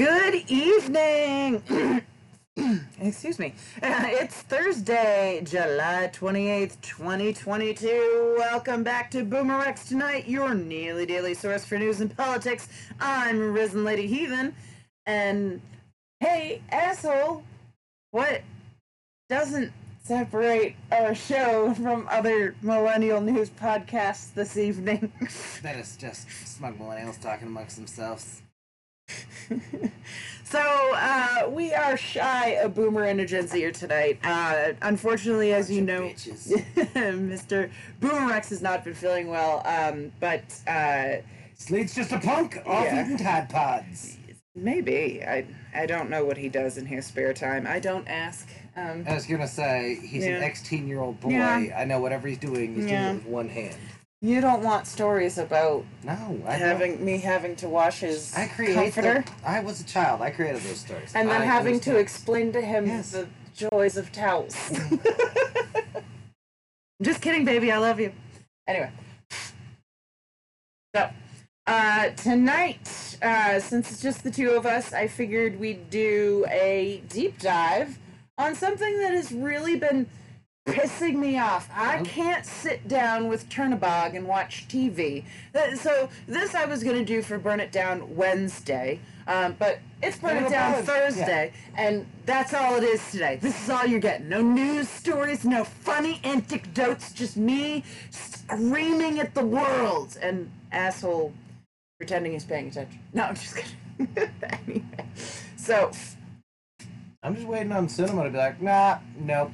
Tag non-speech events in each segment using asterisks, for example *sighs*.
Good evening. *clears throat* Excuse me. *laughs* It's Thursday, July 28th, 2022. Welcome back to BoomerRex Tonight, your nearly daily source for news and politics. I'm Risen Lady Heathen. And hey, asshole, what doesn't separate our show from other millennial news podcasts this evening? *laughs* That is just smug millennials talking amongst themselves. *laughs* so uh, we are shy of Boomer and a Gen Zer tonight. Uh, unfortunately, as you know. *laughs* Mr. BoomerRex has not been feeling well. Um, but uh, Slate's just a punk off Yeah. Tide Pods. maybe I I don't know what he does in his spare time. I don't ask. Um, I was gonna say he's an Yeah. ex-teen year old boy. Yeah. I know whatever he's doing, he's doing it with one hand. You don't want stories about No, I having me having to wash his I create comforter the- I was a child. I created those stories. and then I having to explain to him Yes. the joys of towels. *laughs* I'm Just kidding, baby. I love you. Anyway, so uh, tonight, uh, since it's just the two of us, I figured we'd do a deep dive on something that has really been pissing me off. I can't sit down with Turnabog and watch TV. Uh, So this I was gonna do for Burn It Down Wednesday, um, but it's Burn It Down Thursday, and that's all it is today. This is all you're getting. No news stories, no funny anecdotes, just me screaming at the world and asshole pretending he's paying attention. No, I'm just kidding. *laughs* anyway, so I'm just waiting on cinema to be like, nah, nope.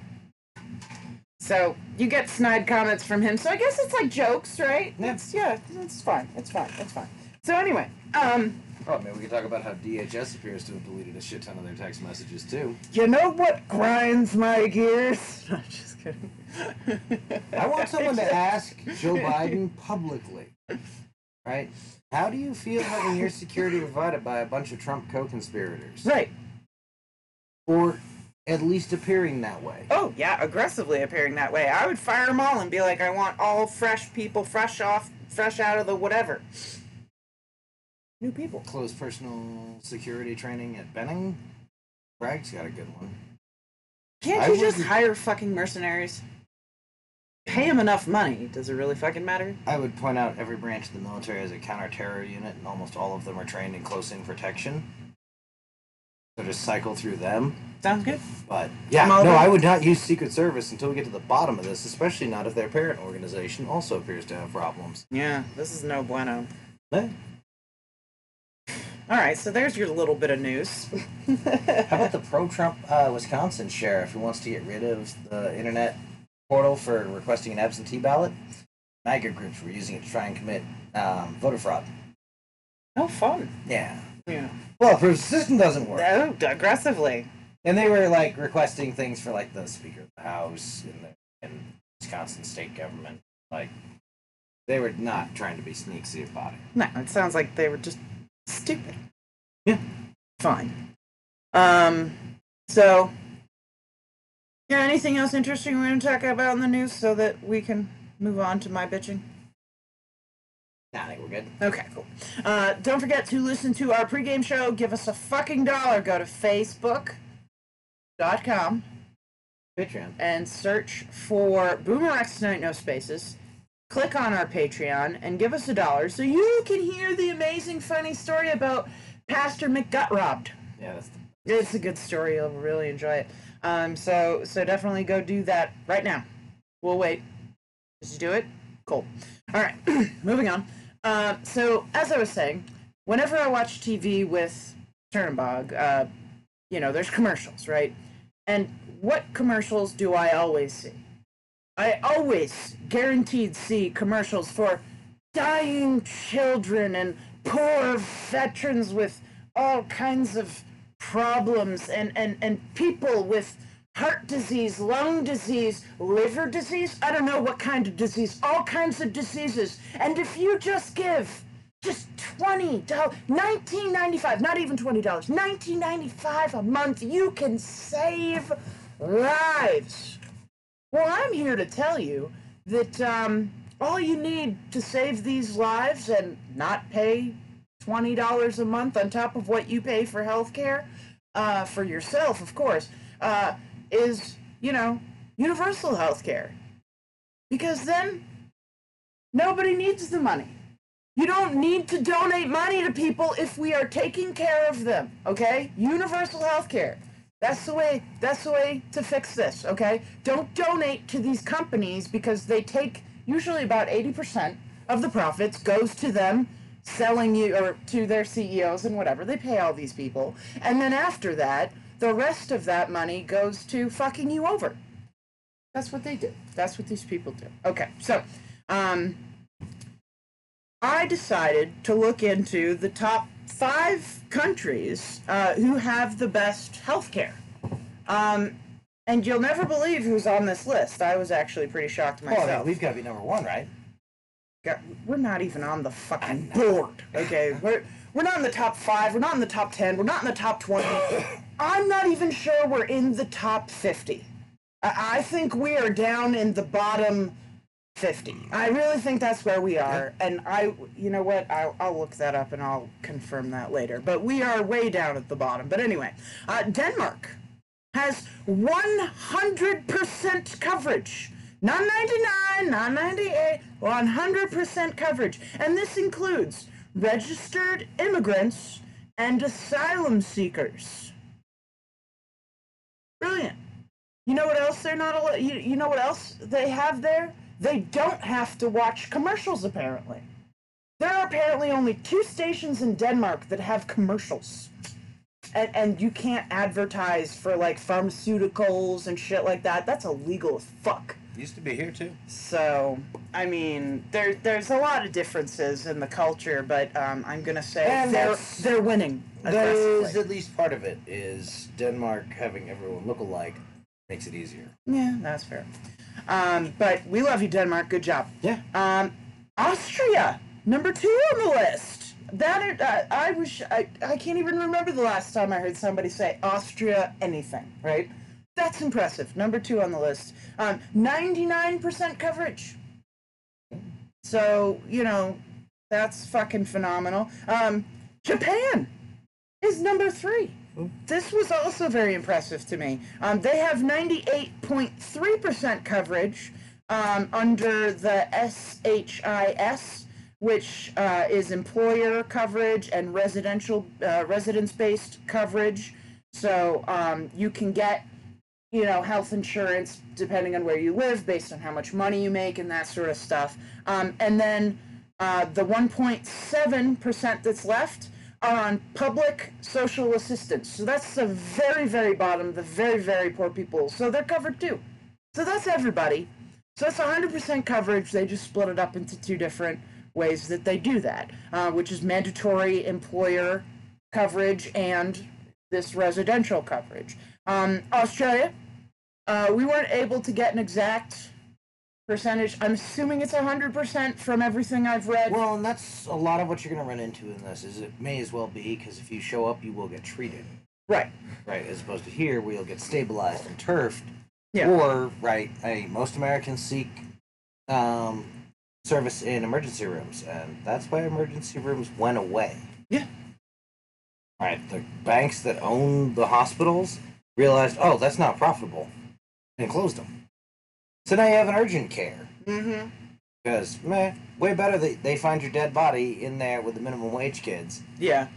So you get snide comments from him. So I guess it's like jokes, right? Yeah. It's, yeah, it's fine. It's fine. It's fine. So anyway, um, Oh man, we can talk about how DHS appears to have deleted a shit ton of their text messages too. you know what grinds my gears? *laughs* No, just kidding. I want someone to ask Joe Biden publicly, right? How do you feel having your security *laughs* provided by a bunch of Trump co-conspirators, Right. or at least appearing that way? Oh yeah, aggressively appearing that way. I would fire them all and be like, I want all fresh people, fresh off, fresh out of the whatever. New people. Close personal security training at Benning. Bragg's got a good one. Can't I you just hire fucking mercenaries? Pay them enough money. Does it really fucking matter? I would point out every branch of the military has a counter-terror unit, and almost all of them are trained in close-in protection. So just cycle through them. Sounds good. But yeah, no, I would not use Secret Service until we get to the bottom of this, especially not if their parent organization also appears to have problems. Yeah, this is no bueno. Eh, All right, so there's your little bit of news. *laughs* How about the pro-Trump uh, Wisconsin sheriff who wants to get rid of the internet portal for requesting an absentee ballot? MAGA groups were using it to try and commit um, voter fraud. oh, fun. Yeah. Yeah. Well, if the system doesn't work. Oh, aggressively. And they were like requesting things for like the Speaker of the House and the and Wisconsin state government. Like they were not trying to be sneaky about it. No, it sounds like they were just stupid. Yeah. Fine. Um. So. Yeah. Anything else interesting we're going to talk about in the news so that we can move on to my bitching? I think we're good. Okay, cool. Uh, don't forget to listen to our pregame show. Give us a fucking dollar. Go to facebook.com Patreon. and search for BoomerRex Tonight No Spaces. Click on our Patreon and give us a dollar so you can hear the amazing, funny story about Pastor McGut robbed. Yeah, that's the It's a good story. You'll really enjoy it. Um, so so definitely go do that right now. We'll wait. You do it? Cool. All right, *clears throat* moving on. Uh, so as I was saying, whenever I watch TV with Turnbog, uh, you know, there's commercials, right? And what commercials do I always see? I always guaranteed see commercials for dying children and poor veterans with all kinds of problems and, and, and people with heart disease, lung disease, liver disease, I don't know what kind of disease, all kinds of diseases. And if you just give just twenty dollars, nineteen ninety five, not even twenty dollars, nineteen ninety five a month, you can save lives. Well, I'm here to tell you that um, all you need to save these lives and not pay twenty dollars a month on top of what you pay for healthcare, uh, for yourself, of course, uh, is you know universal healthcare, because then nobody needs the money. You don't need to donate money to people if we are taking care of them. Okay, universal healthcare. That's the way. That's the way to fix this. Okay, don't donate to these companies because they take usually about eighty percent of the profits goes to them selling you or to their CEOs and whatever. They pay all these people, and then after that, the rest of that money goes to fucking you over. That's what they do. That's what these people do. Okay, so um, I decided to look into the top five countries uh, who have the best healthcare. Um, and you'll never believe who's on this list. I was actually pretty shocked Well, I mean, we've got to be number one, right? Got- we're not even on the fucking board. Okay, we're we're not in the top five. We're not in the top ten. We're not in the top twenty. *coughs* I'm not even sure we're in the top fifty. I, I think we are down in the bottom fifty. I really think that's where we are. And I, you know what? I'll, I'll look that up and I'll confirm that later. But we are way down at the bottom. But anyway, uh, Denmark has 100% coverage. Not 99, not 98, 100% coverage. And this includes registered immigrants and asylum seekers. Brilliant. You know what else they're not al- you, you know what else they have there? They don't have to watch commercials apparently. There are apparently only two stations in Denmark that have commercials and, and you can't advertise for like pharmaceuticals and shit like that. That's illegal as fuck. Used to be here too. So, I mean, there there's a lot of differences in the culture, but um, I'm gonna say And they're that's- they're winning. That is aggressively. at least part of it. Is Denmark having everyone look alike makes it easier. Yeah, that's fair. Um, but we love you, Denmark. Good job. Yeah. Um, Austria, number two on the list. That uh, I wish I, I can't even remember the last time I heard somebody say Austria anything. Right? That's impressive. Number two on the list. Um, 99% coverage. So you know, that's fucking phenomenal. Um, Japan is number three. This was also very impressive to me. Um, they have 98.3% coverage um, under the SHIS, which uh, is employer coverage and residential uh, residence-based coverage. So um, you can get, you know, health insurance depending on where you live, based on how much money you make and that sort of stuff. Um, and then uh, the 1.7% that's left are on public social assistance. So that's the very, very bottom, the very, very poor people. So they're covered too. So that's everybody. So that's 100% coverage. They just split it up into two different ways that they do that, uh, which is mandatory employer coverage and this residential coverage. Um, Australia, uh, we weren't able to get an exact percentage. I'm assuming it's 100% from everything I've read. Well, and that's a lot of what you're going to run into in this. Is it may as well be because if you show up, you will get treated, right. right? As opposed to here, where you'll get stabilized and turfed. Yeah. Or right, hey, most Americans seek um, service in emergency rooms, and that's why emergency rooms went away. Yeah. Right. The banks that own the hospitals realized, oh, that's not profitable, and closed them. So now you have an urgent care. Mm-hmm. Because, man, way better they, they find your dead body in there with the minimum wage kids. Yeah.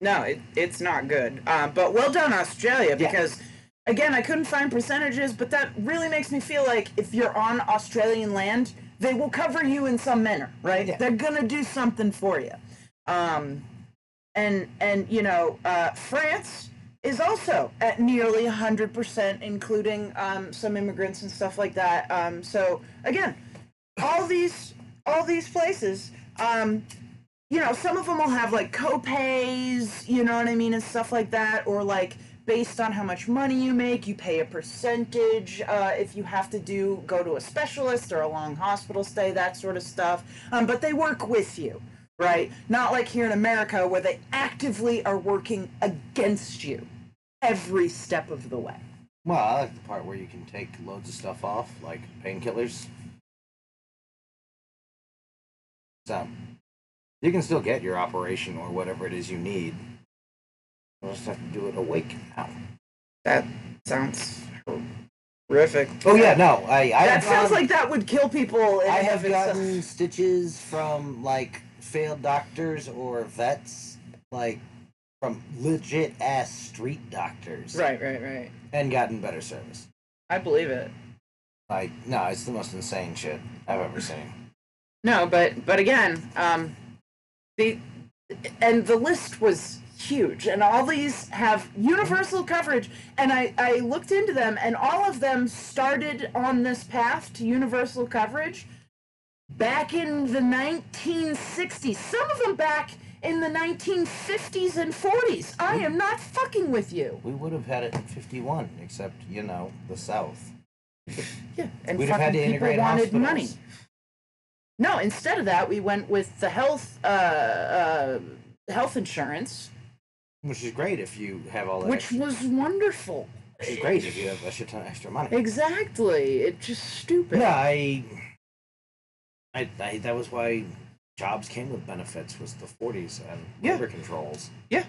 No, it, it's not good. Uh, but well done, Australia, Yeah. because, again, I couldn't find percentages, but that really makes me feel like if you're on Australian land, they will cover you in some manner, right? Yeah. They're going to do something for you. Um, and, and, you know, uh, France is also at nearly 100%, including um, some immigrants and stuff like that. Um, so, again, all these all these places um you know some of them will have like co-pays you know what i mean and stuff like that or like based on how much money you make you pay a percentage uh, if you have to do go to a specialist or a long hospital stay that sort of stuff um, but they work with you right not like here in america where they actively are working against you every step of the way Well, I like the part where you can take loads of stuff off, like painkillers. So, You can still get your operation or whatever it is you need. You'll just have to do it awake now. That sounds horrific. Oh yeah, no, I I That sounds like that would kill people. I have gotten stitches from like failed doctors or vets, like from legit ass street doctors, Right, right, right. and gotten better service. I believe it. Like, no, it's the most insane shit I've ever seen. No, but but again, um, the and the list was huge, and all these have universal coverage. And I I looked into them, and all of them started on this path to universal coverage back in the 1960s. Some of them back in the 1950s and 40s. I am not fucking with you. We would have had it in '51, except you know the South. *laughs* Yeah, and We'd have had fucking to people wanted hospitals. money. No, instead of that, we went with the health uh, uh, health insurance, Which is great if you have all that. which extra, was wonderful. which is great if you have a shit ton of extra money. Exactly, it's just stupid. Yeah, I, I, I, that was why jobs came with benefits was the 40s and Yeah. labor controls. Yeah.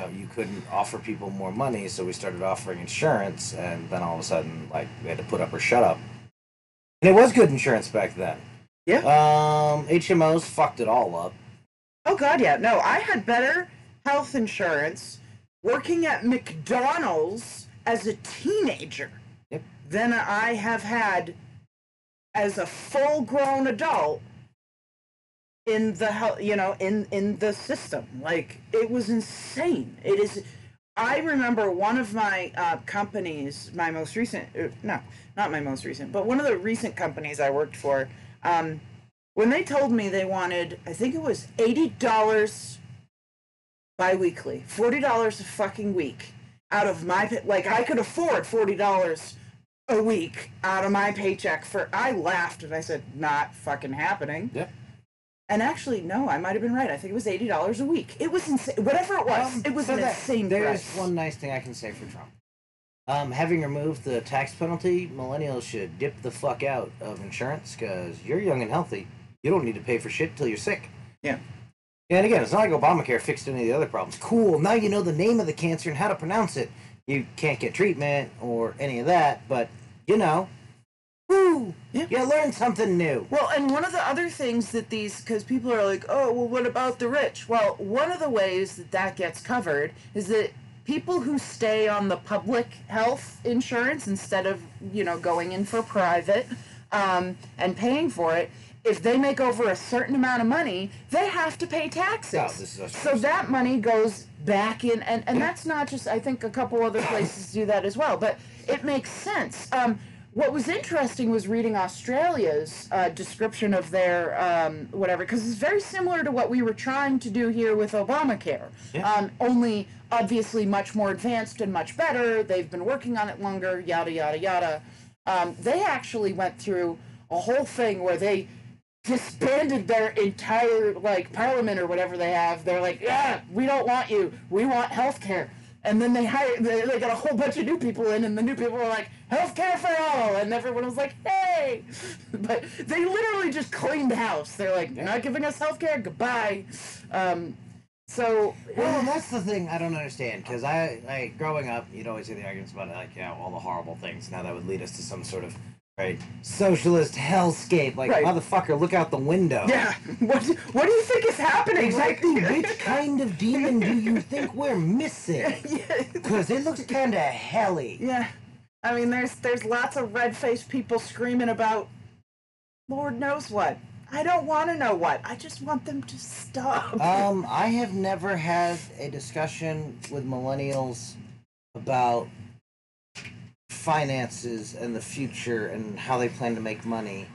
So you couldn't offer people more money, so we started offering insurance, and then all of a sudden, like, we had to put up or shut up. And it was good insurance back then. Yeah. Um, HMOs fucked it all up. Oh god, yeah. No, I had better health insurance working at McDonald's as a teenager Yep. than I have had as a full-grown adult in the you know, in in the system. Like it was insane. It is. I remember one of my uh, companies, my most recent, uh, no, not my most recent, but one of the recent companies I worked for. Um, when they told me they wanted, I think it was eighty dollars biweekly, forty dollars a fucking week out of my like I could afford forty dollars a week out of my paycheck for. I laughed and I said, "Not fucking happening." Yep. And actually, no, I might have been right. I think it was eighty dollars a week. It was insane. Whatever it was, Um, it was so an insane There's one nice thing I can say for Trump. Um, having removed the tax penalty, millennials should dip the fuck out of insurance because you're young and healthy. You don't need to pay for shit till you're sick. Yeah. And again, it's not like Obamacare fixed any of the other problems. Cool. Now you know the name of the cancer and how to pronounce it. You can't get treatment or any of that, but you know, woo, Yeah. you learned something new. Well, and one of the other things that these, because people are like, oh, well, what about the rich? Well, one of the ways that that gets covered is that people who stay on the public health insurance instead of, you know, going in for private um, and paying for it, if they make over a certain amount of money, they have to pay taxes. Is so that money goes back in, and, and that's not just, I think a couple other places do that as well, but it makes sense. Um, what was interesting was reading Australia's uh, description of their um, whatever, because it's very similar to what we were trying to do here with Obamacare. Yeah. Um, only obviously much more advanced and much better. They've been working on it longer, yada, yada, yada. Um, they actually went through a whole thing where they disbanded their entire like parliament or whatever they have. They're like, yeah, we don't want you. We want health care. And then they hired, they, they got a whole bunch of new people in, and the new people were like, health care for all. And everyone was like, hey. *laughs* But they literally just cleaned house. They're like, you're not giving us health care? Goodbye. Um, so, Well, that's the thing I don't understand because I, like, growing up, you'd always hear the arguments about like, you know, all the horrible things. Now that would lead us to some sort of right socialist hellscape. Like, Right. motherfucker, look out the window. yeah. *laughs* What, what do you think is happening? Exactly. Like- Which *laughs* kind of demon do you think we're missing? *laughs* yeah. Because it looks kind of helly. Yeah, I mean, there's there's lots of red faced people screaming about Lord knows what. I don't want to know what. I just want them to stop. Um, I have never had a discussion with millennials about finances and the future and how they plan to make money,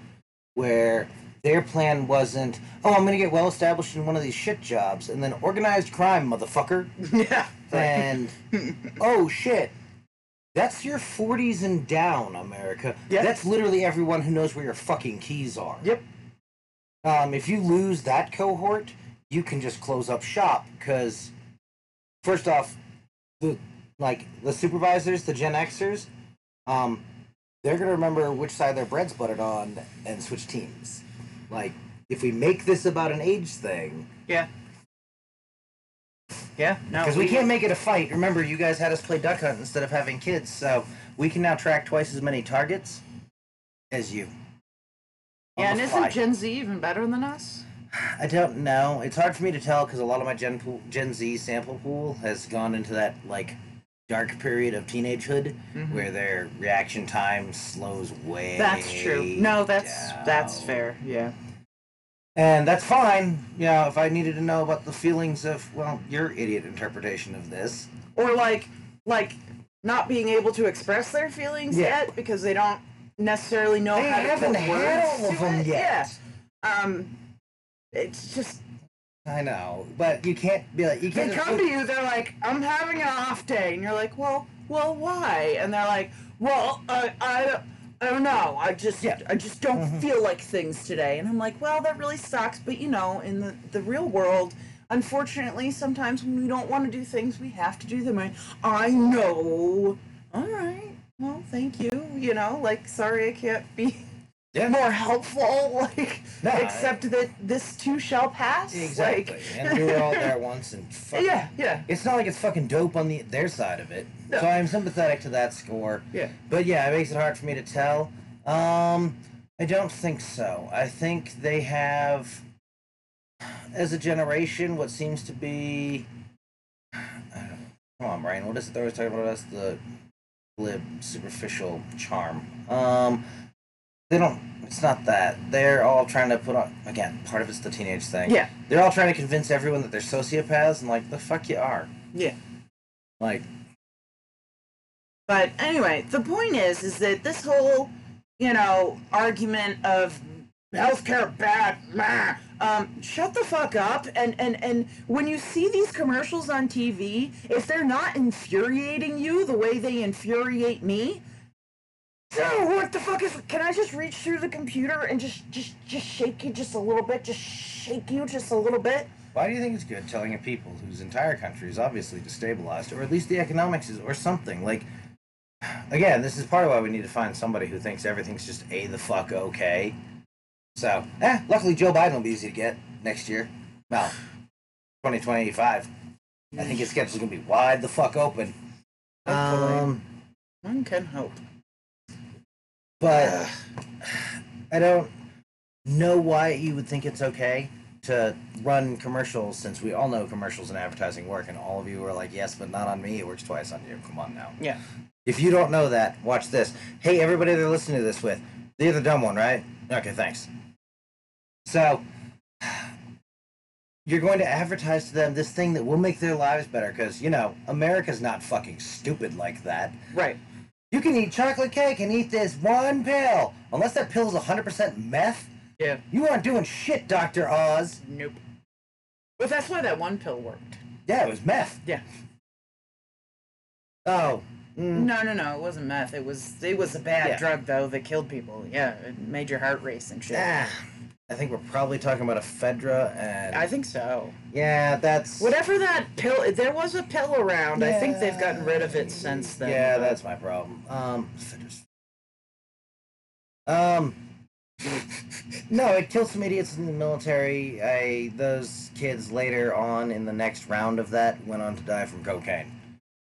where their plan wasn't, oh, I'm gonna get well established in one of these shit jobs, and then organized crime, motherfucker, *laughs* yeah. and *laughs* oh shit. That's your 40s and down, America. Yeah. That's literally everyone who knows where your fucking keys are. Yep. Um, if you lose that cohort, you can just close up shop because, first off, the like the supervisors, the Gen Xers, um, they're gonna remember which side their bread's buttered on and switch teams. Like if we make this about an age thing, Yeah. Yeah. No. because we can't make it a fight. Remember, you guys had us play duck hunt instead of having kids, so we can now track twice as many targets as you. Yeah, and isn't. Gen Z even better than us? I don't know. It's hard for me to tell because a lot of my Gen pool, Gen Z sample pool has gone into that like dark period of teenagehood Mhm. where their reaction time slows way. That's true. No, that's that's fair. Yeah. And that's fine. You know, if I needed to know about the feelings of well, your idiot interpretation of this. Or like like not being able to express their feelings Yeah. yet because they don't necessarily know They how to haven't put had words all of to them it. yet. Yeah. Um, it's just I know, but you can't be like you can't. They come look- to you. They're like, "I'm having an off day," and you're like, "Well, well, why?" And they're like, "Well, I, I, I don't know. I just, Yeah. I just don't Mhm. feel like things today." And I'm like, "Well, that really sucks, but you know, in the the real world." Unfortunately, sometimes when we don't want to do things, we have to do them. I, I know. All right. Well, thank you. You know, like, sorry I can't be Yeah. more helpful. *laughs* Like, No, I- except that this too shall pass. Exactly. Like, and we were all there *laughs* once, and fuck yeah, yeah, It's not like it's fucking dope on the their side of it. No. So I'm sympathetic to that score. yeah. But yeah, it makes it hard for me to tell. Um, I don't think so. I think they have, as a generation, what seems to be. I don't know. Come on, Brian. What is it they're always talking about? Us the glib, superficial charm. Um, they don't. It's not that. They're all trying to put on. Again, part of it's the teenage thing. Yeah. They're all trying to convince everyone that they're sociopaths, and like the fuck you are. Yeah. Like But anyway, the point is, is that this whole, you know, argument of healthcare bad, meh, um, shut the fuck up. And and and when you see these commercials on TV, if they're not infuriating you the way they infuriate me. So what the fuck is? Can I just reach through the computer and just, just, just shake you just a little bit? Just shake you just a little bit. Why do you think it's good telling a people whose entire country is obviously destabilized, or at least the economics is, or something? Like, *sighs* again, this is part of why we need to find somebody who thinks everything's just a the fuck okay. So, eh, luckily Joe Biden will be easy to get next year. Well, 2025. I think his schedule's gonna be wide the fuck open. Hopefully. Um, One can hope. But I don't know why you would think it's okay to run commercials since we all know commercials and advertising work, and all of you are like, yes, but not on me. It works twice on you. Come on now. Yeah. If you don't know that, watch this. Hey, everybody they're listening to this with, they're the dumb one, right? Okay, thanks. So, you're going to advertise to them this thing that will make their lives better because, you know, America's not fucking stupid like that. Right. You can eat chocolate cake and eat this one pill. Unless that pill is 100% meth, Yeah. you aren't doing shit, Dr. Oz. Nope. But that's why that one pill worked. Yeah, it was meth. Yeah. Oh. mm, No, no, no. It wasn't meth. It was it was a bad Yeah. drug though that killed people. Yeah, it made your heart race and shit. ah, I think we're probably talking about ephedra and. I think so. yeah, that's. Whatever that pill, there was a pill around. I think they've gotten rid of it since then. Yeah, that's my problem. Um. Um. *laughs* no, it killed some idiots in the military. I those kids later on in the next round of that went on to die from cocaine.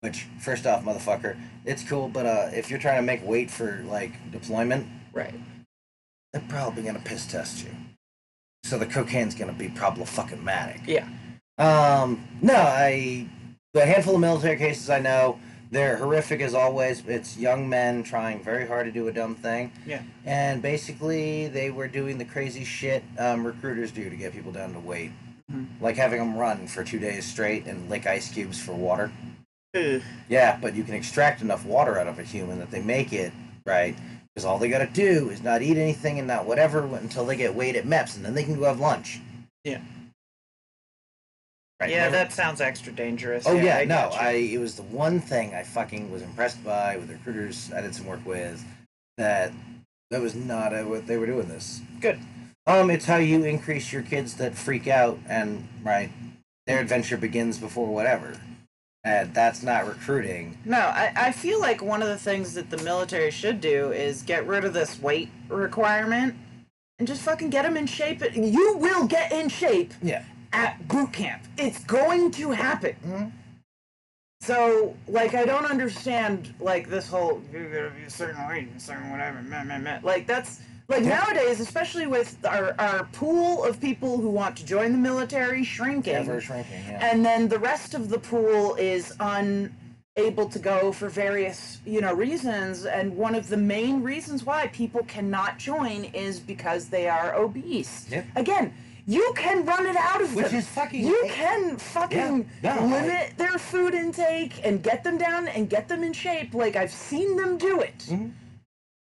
Which, first off, motherfucker, it's cool, but uh, if you're trying to make weight for like deployment, right. they're probably gonna piss test you. So the cocaine's gonna be problematic. Yeah. Um, no, I the handful of military cases I know, they're horrific as always. It's young men trying very hard to do a dumb thing. Yeah. And basically, they were doing the crazy shit um, recruiters do to get people down to weight, Mhm. like having them run for two days straight and lick ice cubes for water. Ugh. Yeah, but you can extract enough water out of a human that they make it right. Because all they got to do is not eat anything and not whatever until they get weighed at MEPS, and then they can go have lunch. Yeah. Right. Yeah, never- that sounds extra dangerous. Oh yeah, I no. I it was the one thing I fucking was impressed by with recruiters I did some work with that that was not a, what they were doing this. Good. Um, it's how you increase your kids that freak out and right, their adventure begins before whatever, and that's not recruiting. No, I, I feel like one of the things that the military should do is get rid of this weight requirement and just fucking get them in shape. You will get in shape Yeah. at boot camp. It's going to happen. Mhm. So, like, I don't understand, like, this whole, you gotta be a certain weight, a certain whatever, meh, meh, meh. Like, that's, like, Yeah. nowadays, especially with our, our pool of people who want to join the military shrinking, Ever shrinking. Yeah. and then the rest of the pool is unable to go for various, you know, reasons, and one of the main reasons why people cannot join is because they are obese. Yep. Again, you can run it out of Which them. is fucking- You can fucking Yeah, no, limit I- their food intake and get them down and get them in shape. Like I've seen them do it. Mhm.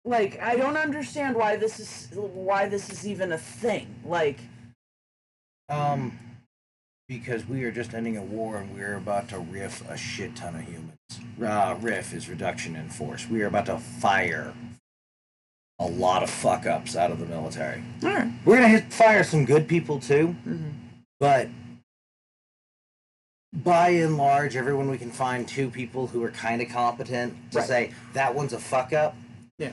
Like I don't understand why this is why this is even a thing. Like Um, because we are just ending a war and we're about to riff a shit ton of humans. Uh, riff is reduction in force. We are about to fire a lot of fuck ups out of the military. all right. We're gonna hit, fire some good people too, mm-hmm. but by and large, everyone we can find two people who are kind of competent to Right. say that one's a fuck up. Yeah.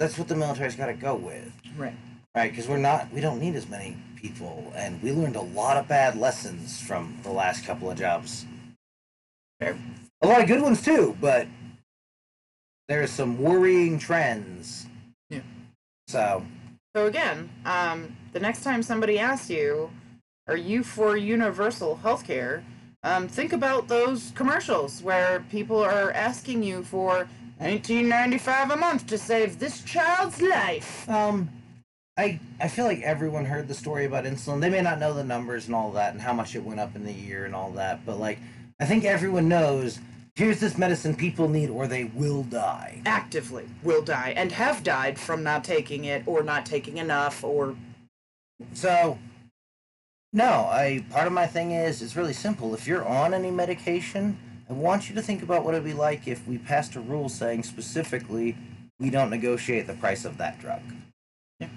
That's what the military's got to go with. Right. right? Because we're not, we don't need as many people, and we learned a lot of bad lessons from the last couple of jobs. A lot of good ones too, but there's some worrying trends. Yeah. So, So again, um, the next time somebody asks you, "Are you for universal health care?" Um, think about those commercials where people are asking you for 1995 a month to save this child's life. um, I I feel like everyone heard the story about insulin. They may not know the numbers and all that, and how much it went up in the year and all that, but like I think everyone knows. Here's this medicine people need, or they will die. Actively will die and have died from not taking it or not taking enough or So, no, I part of my thing is it's really simple. If you're on any medication, I want you to think about what it'd be like if we passed a rule saying specifically we don't negotiate the price of that drug. Yeah.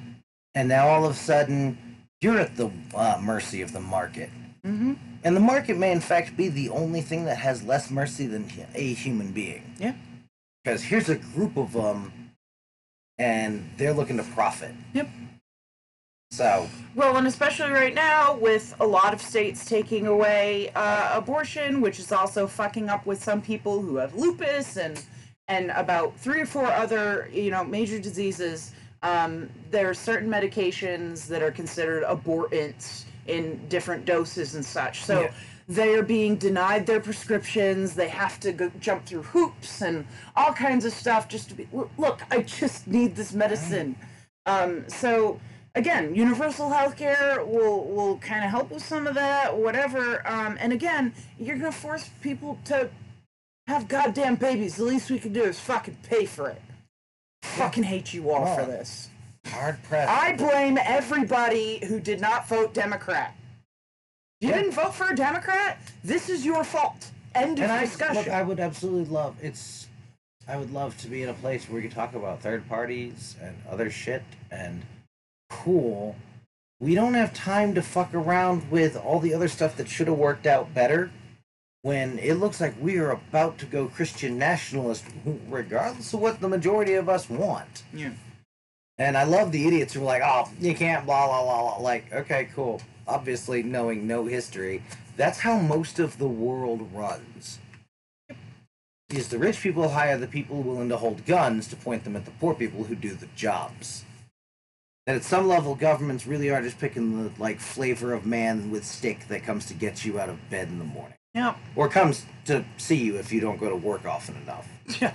And now all of a sudden you're at the uh, mercy of the market. mm-hmm. And the market may in fact be the only thing that has less mercy than a human being. Yeah. Because here's a group of them, and they're looking to profit. Yep. So Well, and especially right now with a lot of states taking away uh, abortion, which is also fucking up with some people who have lupus and and about three or four other you know major diseases. Um, there are certain medications that are considered abortants in different doses and such. So Yeah. they are being denied their prescriptions. They have to go, jump through hoops and all kinds of stuff just to be. Look, I just need this medicine. Um, so again, universal health care will will kind of help with some of that, whatever. Um, and again, you're gonna force people to have goddamn babies. The least we can do is fucking pay for it. Fucking hate you all for this. hard pressed. I blame everybody who did not vote Democrat. You Yeah. didn't vote for a Democrat. This is your fault. End of I discussion. look, I would absolutely love it's. I would love to be in a place where we could talk about third parties and other shit and cool. We don't have time to fuck around with all the other stuff that should have worked out better. When it looks like we are about to go Christian nationalist, regardless of what the majority of us want. yeah. And I love the idiots who are like, "Oh, you can't," blah blah blah. blah. Like, okay, cool. Obviously, knowing no history, that's how most of the world runs. Is the rich people hire the people willing to hold guns to point them at the poor people who do the jobs? And at some level, governments really are just picking the like flavor of man with stick that comes to get you out of bed in the morning, Yeah. or comes to see you if you don't go to work often enough. *laughs* Yeah.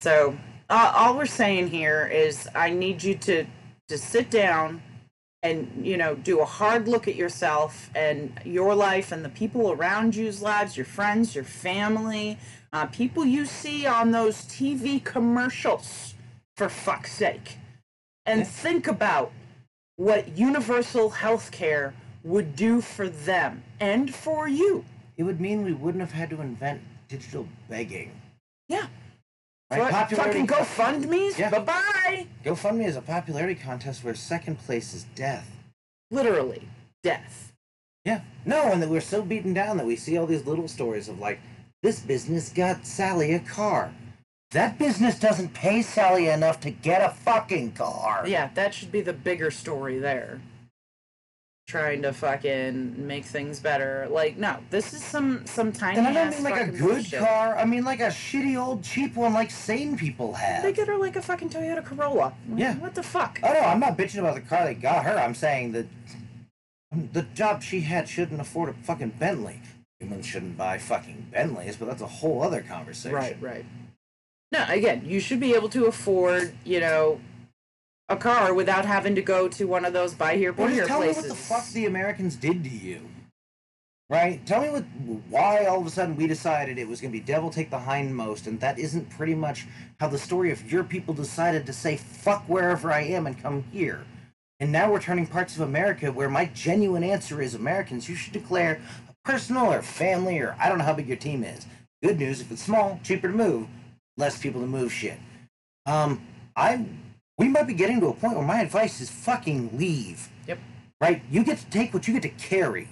So uh, all we're saying here is I need you to to sit down and you know do a hard look at yourself and your life and the people around you's lives, your friends, your family, uh, people you see on those TV commercials. For fuck's sake, and think about what universal health care would do for them and for you. It would mean we wouldn't have had to invent digital begging. Yeah. Right? Popularity- fucking GoFundMe's. Yeah. Bye bye. GoFundMe is a popularity contest where second place is death. Literally, death. Yeah. No, and that we're so beaten down that we see all these little stories of like, this business got Sally a car. That business doesn't pay Sally enough to get a fucking car. Yeah, that should be the bigger story there. Trying to fucking make things better. Like, no, this is some some tiny. And I don't mean like a good bullshit. car. I mean like a shitty old cheap one like sane people have. They get her like a fucking Toyota Corolla. Yeah. What the fuck? Oh no, I'm not bitching about the car they got her. I'm saying that the job she had shouldn't afford a fucking Bentley. Humans shouldn't buy fucking Bentleys, but that's a whole other conversation. Right, right. No, again, you should be able to afford, you know, a car without having to go to one of those buy here, pay here tell places. me what the fuck the Americans did to you. Right? Tell me what why all of a sudden we decided it was gonna be devil take the hindmost, and that isn't pretty much how the story of your people decided to say fuck wherever I am and come here. And now we're turning parts of America where my genuine answer is Americans, you should declare a personal or family or I don't know how big your team is. Good news, if it's small, cheaper to move, less people to move shit. Um, I we might be getting to a point where my advice is fucking leave. Yep. Right? You get to take what you get to carry.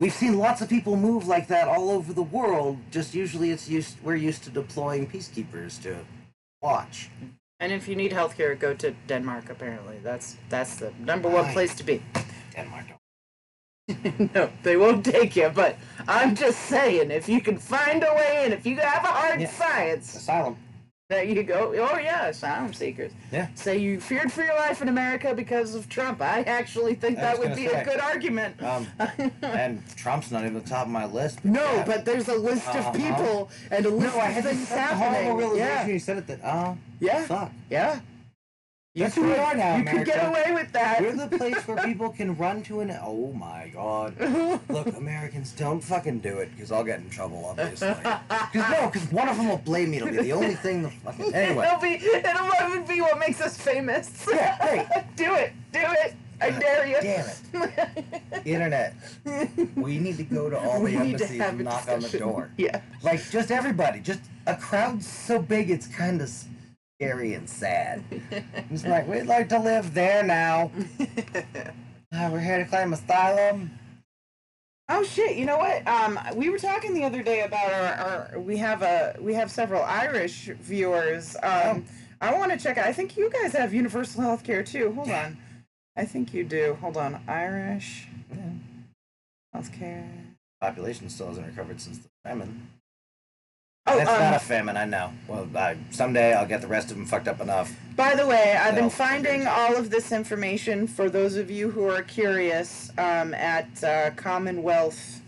We've seen lots of people move like that all over the world. Just usually, it's used we're used to deploying peacekeepers to watch. And if you need healthcare, go to Denmark. Apparently, that's that's the number one place to be. Denmark. *laughs* no, they won't take you. But I'm just saying, if you can find a way, in, if you have a hard Yeah. science, Asylum. there you go. Oh yeah, asylum seekers. Yeah. Say you feared for your life in America because of Trump. I actually think I that would be say. a good argument. Um, *laughs* and Trump's not even the top of my list. no, yeah. but there's a list Uh-huh. of people and a list no, I of had this things horrible happening. realization. Yeah, You said it that oh yeah, fuck. yeah. You That's who we could- are now, You could get away with that. We're the place where people can run to an. Oh my god. Look, *laughs* Americans, don't fucking do it because I'll get in trouble, obviously. Because no, because one of them will blame me. It'll be the only thing. The fucking *laughs* anyway. It'll be it'll even be what makes us famous. Yeah, great. *laughs* do it, do it. I dare you. Damn it, internet. We need to go to all we the embassies and knock on the door. Yeah. Like just everybody, just a crowd so big it's kind of scary and sad. It's like we'd like to live there now. *laughs* Ah, we're here to claim asylum. Oh shit! You know what? Um, we were talking the other day about our, our we have a we have several Irish viewers. Um, I want to check. Out I think you guys have universal health care too. Hold on. I think you do. Hold on. Irish yeah. health care. Population still hasn't recovered since the famine. Oh, That's um, not a famine, I know. Well, I, someday I'll get the rest of them fucked up enough. By the way, I've been finding all of this information for those of you who are curious um, at uh, Commonwealth.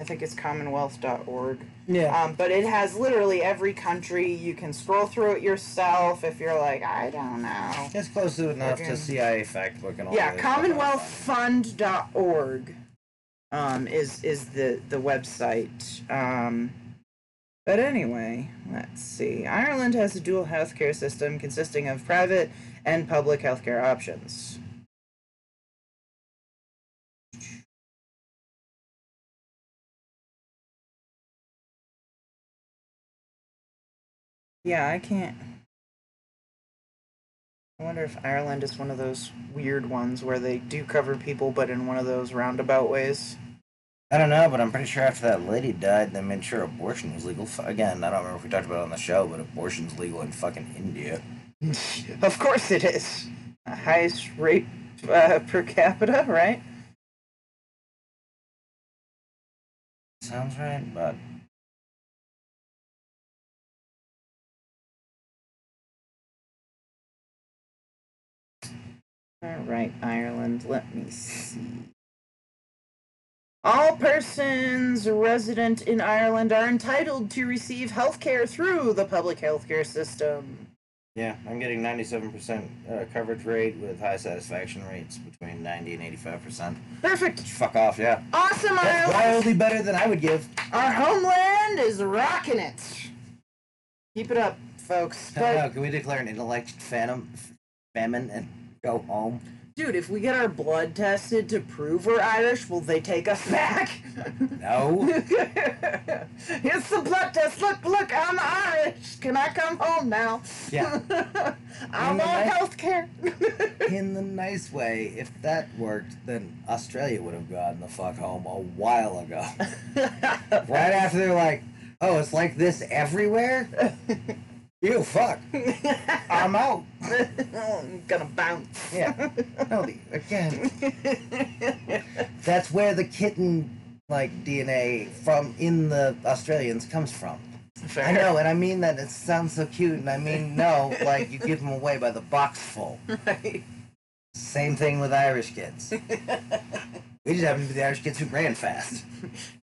I think it's commonwealth.org. Yeah. Um, but it has literally every country. You can scroll through it yourself if you're like, I don't know. it's close to enough Okay. to CIA fact book and all Yeah, that stuff I find. commonwealthfund.org um, is is the the website. Um, but anyway, let's see. Ireland has a dual healthcare system consisting of private and public healthcare options. Yeah, I can't. I wonder if Ireland is one of those weird ones where they do cover people, but in one of those roundabout ways. I don't know, but I'm pretty sure after that lady died, they made sure abortion was legal. Again, I don't remember if we talked about it on the show, but abortion's legal in fucking India. *laughs* of course it is. The highest rate uh, per capita, right? Sounds right, but All right, Ireland. Let me see. All persons resident in Ireland are entitled to receive health care through the public healthcare system. yeah, I'm getting 97% uh, coverage rate with high satisfaction rates between 90 and 85%. Perfect. Fuck off, yeah. Awesome, That's Ireland. wildly better than I would give. Our homeland is rocking it. Keep it up, folks. Know, But, can we declare an intellect phantom, famine and go home? Dude, if we get our blood tested to prove we're Irish, will they take us back? No. *laughs* Here's the blood test. Look, look, I'm Irish. Can I come home now? Yeah. *laughs* I In want nice- health care. *laughs* In the nice way, if that worked, then Australia would have gotten the fuck home a while ago. right after they're like, Oh, it's like this everywhere? You fuck. I'm out. I'm *laughs* gonna bounce. Yeah. No, the, again, that's where the kitten like DNA from in the Australians comes from. Fair. I know, and I mean that it sounds so cute, and I mean no, like you give them away by the box full. Right. Same thing with Irish kids. We just happen to be the Irish kids who ran fast.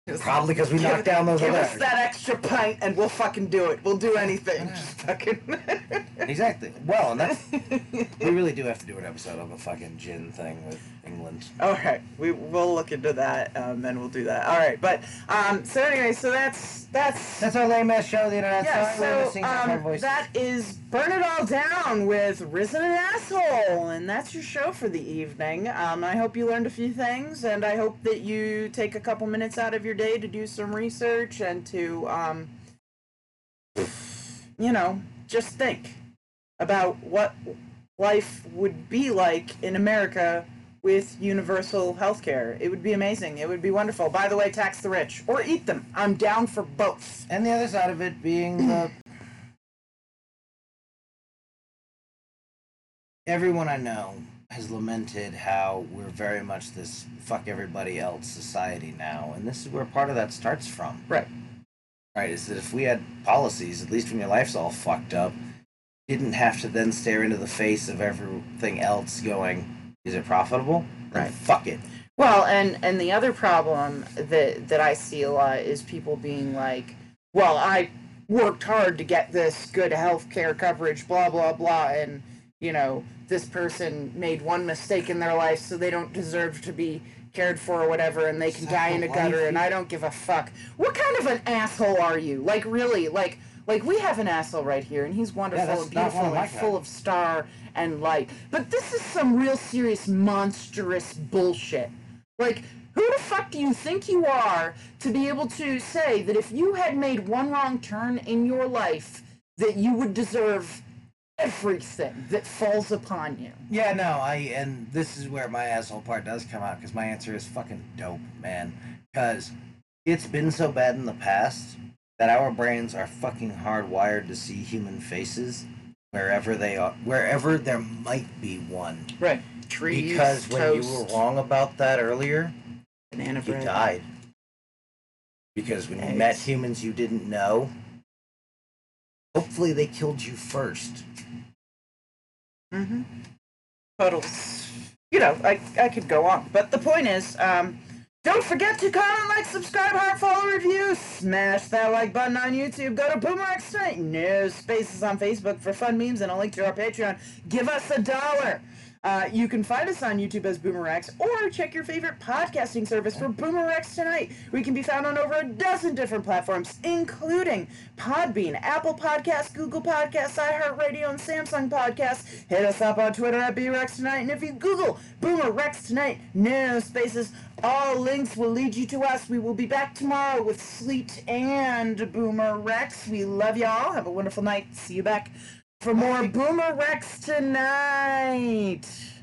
Probably because we Give- knocked down those Give us that extra pint and we'll fucking do it. We'll do anything. Just fucking. *laughs* Exactly. Well, and that's we really do have to do an episode of a fucking gin thing with England. All right, we we'll look into that, um, and we'll do that. All right, but um, so anyway, so that's that's That's our lame ass show. The internet. yeah. Sorry, So um, that is burn it all down with risen an asshole, and that's your show for the evening. Um, I hope you learned a few things, and I hope that you take a couple minutes out of your day to do some research and to um, you know, just think about what life would be like in America with universal health care. It would be amazing. It would be wonderful. By the way, tax the rich or eat them. I'm down for both. and the other side of it being the *clears throat* everyone I know has lamented how we're very much this fuck everybody else society now, and this is where part of that starts from. Right. Right, is that if we had policies, at least when your life's all fucked up, didn't have to then stare into the face of everything else going, is it profitable? Right. Fuck it. Well, and and the other problem that that I see a lot is people being like, "Well, I worked hard to get this good health care coverage, blah blah blah," and you know, this person made one mistake in their life, so they don't deserve to be cared for or whatever, and they can die in a gutter, and I don't give a fuck. What kind of an asshole are you? Like really, like. Like we have an asshole right here, and he's wonderful that's and beautiful and full of star and light. But this is some real serious monstrous bullshit. Like, who the fuck do you think you are to be able to say that if you had made one wrong turn in your life, that you would deserve everything that falls upon you? Yeah, no, I and this is where my asshole part does come out because my answer is fucking dope, man. Because it's been so bad in the past that our brains are fucking hardwired to see human faces wherever they are, wherever there might be one. Right. Trees, because when toast, you were wrong about that earlier, banana you bread. died. Because when you met humans you didn't know, hopefully they killed you first. Mm-hmm. Puddles. You know, I, I could go on. But the point is, um, don't forget to comment, like, subscribe, heart, follow, review, smash that like button on YouTube, go to BoomerRex Tonight, no spaces on Facebook for fun memes, and a link to our Patreon. Give us a dollar. Uh, you can find us on YouTube as BoomerRex, or check your favorite podcasting service for BoomerRex Tonight. We can be found on over a dozen different platforms, including Podbean, Apple Podcasts, Google Podcasts, iHeartRadio, and Samsung Podcasts. Hit us up on Twitter at BRex Tonight, and if you Google BoomerRex Tonight, no spaces, all links will lead you to us. We will be back tomorrow with Sleet and BoomerRex. We love y'all. Have a wonderful night. See you back for more BoomerRex tonight.